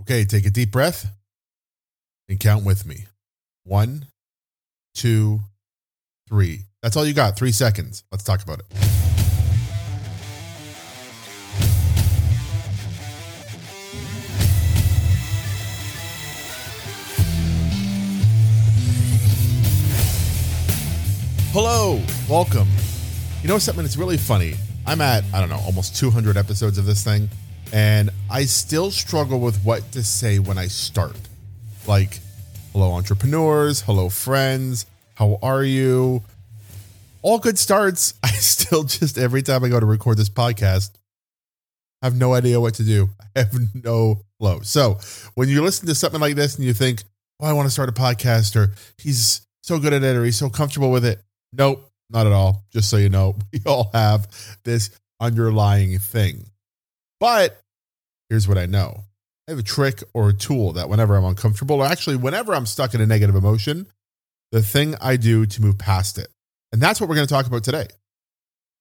Okay, take a deep breath and count with me. One, two, three. That's all you got. Three seconds. Let's talk about it. Hello, welcome. You know something that's really funny? I'm at, I don't know, almost 200 episodes of this thing, and I still struggle with what to say when I start. Like, hello, entrepreneurs, hello, friends, how are you? All good starts. I still just, every time I go to record this podcast, I have no idea what to do. I have no flow. So when you listen to something like this and you think, oh, I want to start a podcast, or he's so good at it, or he's so comfortable with it, Nope, not at all. Just so you know, we all have this underlying thing. But here's what I know I have a trick or a tool that whenever I'm uncomfortable, or actually whenever I'm stuck in a negative emotion, the thing I do to move past it. And that's what we're going to talk about today.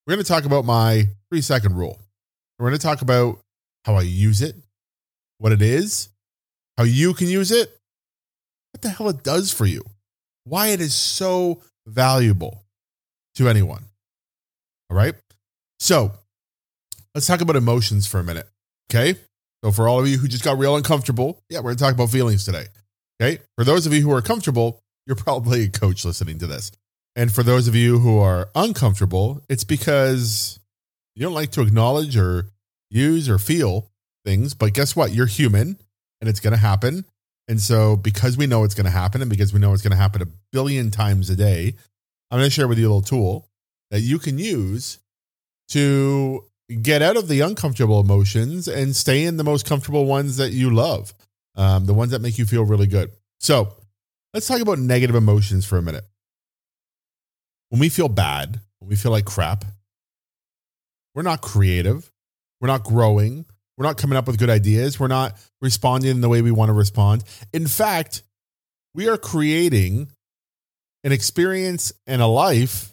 We're going to talk about my three second rule. We're going to talk about how I use it, what it is, how you can use it, what the hell it does for you, why it is so valuable to anyone. All right. So let's talk about emotions for a minute. Okay. So for all of you who just got real uncomfortable, yeah, we're going to talk about feelings today. Okay. For those of you who are comfortable, you're probably a coach listening to this. And for those of you who are uncomfortable, it's because you don't like to acknowledge or use or feel things. But guess what? You're human and it's going to happen. And so, because we know it's going to happen and because we know it's going to happen a billion times a day, I'm going to share with you a little tool that you can use to get out of the uncomfortable emotions and stay in the most comfortable ones that you love, um, the ones that make you feel really good. So, let's talk about negative emotions for a minute. When we feel bad, when we feel like crap, we're not creative, we're not growing, we're not coming up with good ideas. We're not responding in the way we want to respond. In fact, we are creating an experience and a life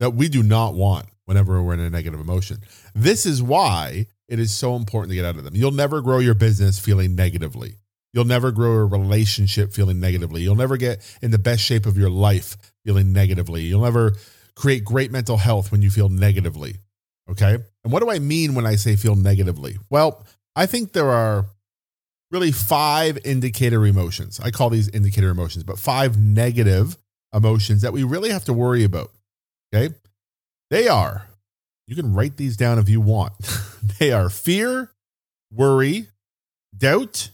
that we do not want whenever we're in a negative emotion. This is why it is so important to get out of them. You'll never grow your business feeling negatively. You'll never grow a relationship feeling negatively. You'll never get in the best shape of your life feeling negatively. You'll never create great mental health when you feel negatively. Okay. And what do I mean when I say feel negatively? Well, I think there are really five indicator emotions. I call these indicator emotions, but five negative emotions that we really have to worry about. Okay. They are, you can write these down if you want. they are fear, worry, doubt,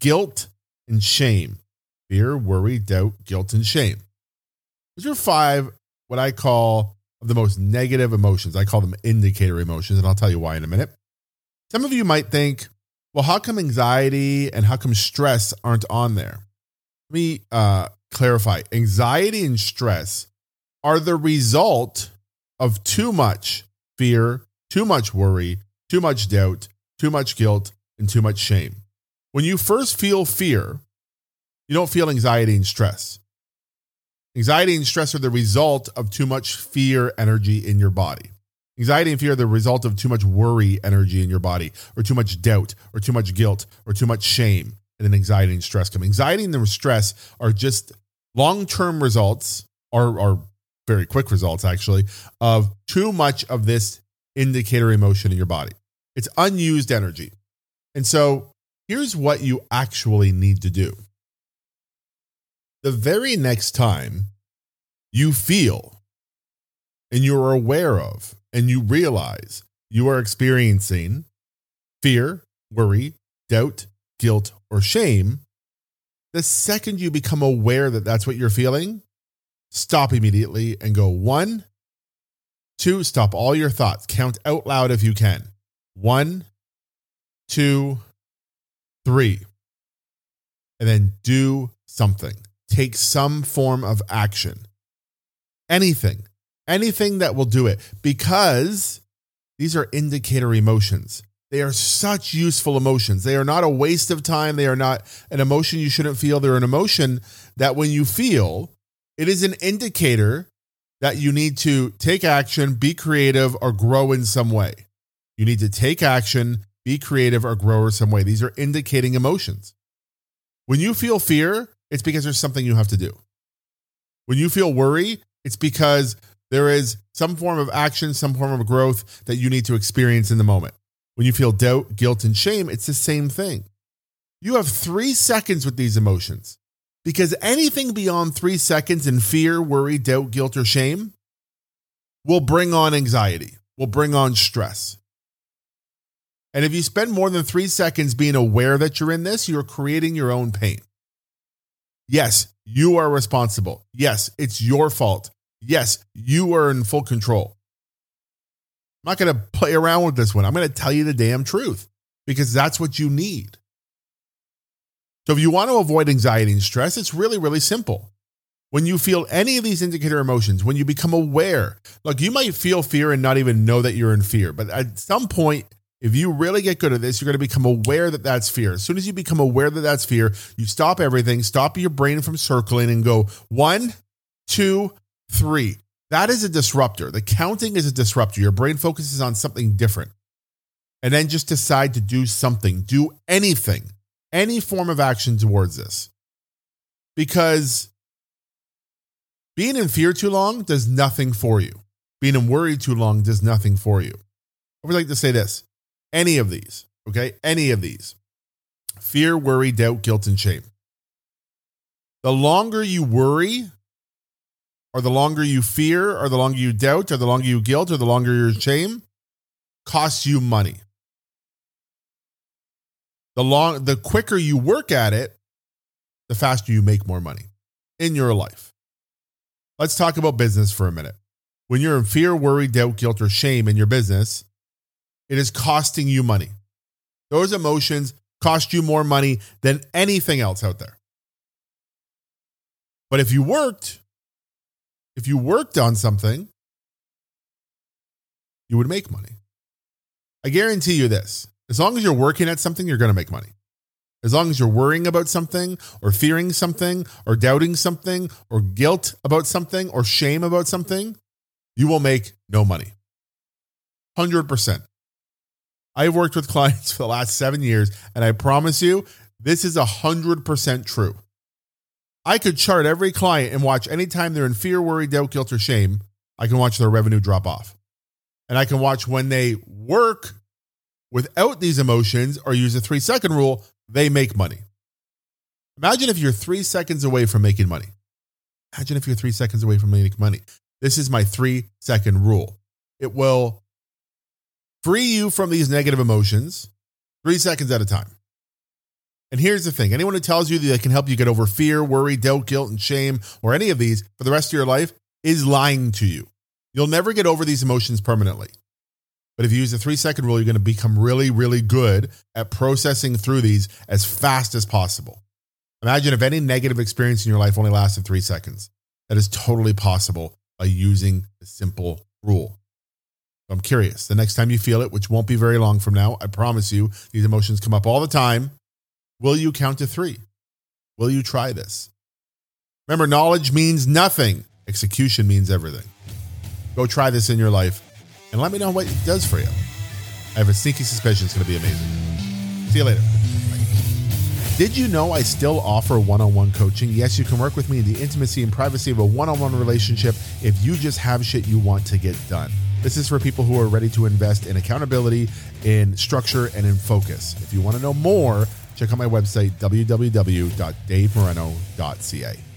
guilt, and shame. Fear, worry, doubt, guilt, and shame. Those are five, what I call the most negative emotions. I call them indicator emotions, and I'll tell you why in a minute. Some of you might think, well, how come anxiety and how come stress aren't on there? Let me uh, clarify. Anxiety and stress are the result of too much fear, too much worry, too much doubt, too much guilt, and too much shame. When you first feel fear, you don't feel anxiety and stress. Anxiety and stress are the result of too much fear energy in your body. Anxiety and fear are the result of too much worry energy in your body, or too much doubt, or too much guilt, or too much shame. And then anxiety and stress come. Anxiety and stress are just long term results, or, or very quick results, actually, of too much of this indicator emotion in your body. It's unused energy. And so here's what you actually need to do the very next time you feel and you're aware of and you realize you are experiencing fear, worry, doubt, guilt, or shame, the second you become aware that that's what you're feeling, stop immediately and go one, two, stop all your thoughts. Count out loud if you can. One, two, three. And then do something take some form of action. Anything, anything that will do it, because these are indicator emotions. They are such useful emotions. They are not a waste of time. They are not an emotion you shouldn't feel. They're an emotion that when you feel, it is an indicator that you need to take action, be creative, or grow in some way. You need to take action, be creative, or grow in some way. These are indicating emotions. When you feel fear, it's because there's something you have to do. When you feel worry, it's because there is some form of action, some form of growth that you need to experience in the moment. When you feel doubt, guilt, and shame, it's the same thing. You have three seconds with these emotions because anything beyond three seconds in fear, worry, doubt, guilt, or shame will bring on anxiety, will bring on stress. And if you spend more than three seconds being aware that you're in this, you're creating your own pain. Yes, you are responsible. Yes, it's your fault. Yes, you are in full control. I'm not going to play around with this one. I'm going to tell you the damn truth because that's what you need. So, if you want to avoid anxiety and stress, it's really, really simple. When you feel any of these indicator emotions, when you become aware, look, you might feel fear and not even know that you're in fear, but at some point, if you really get good at this, you're going to become aware that that's fear. As soon as you become aware that that's fear, you stop everything, stop your brain from circling and go one, two, three. That is a disruptor. The counting is a disruptor. Your brain focuses on something different. And then just decide to do something, do anything, any form of action towards this. Because being in fear too long does nothing for you. Being in worry too long does nothing for you. I would like to say this any of these, okay? Any of these fear, worry, doubt, guilt, and shame. The longer you worry, or the longer you fear, or the longer you doubt, or the longer you guilt, or the longer you shame, costs you money. The long the quicker you work at it, the faster you make more money in your life. Let's talk about business for a minute. When you're in fear, worry, doubt, guilt, or shame in your business, it is costing you money. Those emotions cost you more money than anything else out there. But if you worked, if you worked on something, you would make money. I guarantee you this as long as you're working at something, you're going to make money. As long as you're worrying about something or fearing something or doubting something or guilt about something or shame about something, you will make no money. 100%. I've worked with clients for the last seven years, and I promise you, this is 100% true. I could chart every client and watch anytime they're in fear, worry, doubt, guilt, or shame, I can watch their revenue drop off. And I can watch when they work without these emotions or use the three second rule, they make money. Imagine if you're three seconds away from making money. Imagine if you're three seconds away from making money. This is my three second rule. It will free you from these negative emotions three seconds at a time. And here's the thing anyone who tells you that they can help you get over fear, worry, doubt, guilt, and shame, or any of these for the rest of your life is lying to you. You'll never get over these emotions permanently. But if you use the three second rule, you're going to become really, really good at processing through these as fast as possible. Imagine if any negative experience in your life only lasted three seconds. That is totally possible by using the simple rule. I'm curious. The next time you feel it, which won't be very long from now, I promise you, these emotions come up all the time. Will you count to three? Will you try this? Remember, knowledge means nothing, execution means everything. Go try this in your life and let me know what it does for you. I have a sneaky suspicion it's going to be amazing. See you later. Did you know I still offer one on one coaching? Yes, you can work with me in the intimacy and privacy of a one on one relationship if you just have shit you want to get done. This is for people who are ready to invest in accountability, in structure, and in focus. If you want to know more, check out my website, www.davemoreno.ca.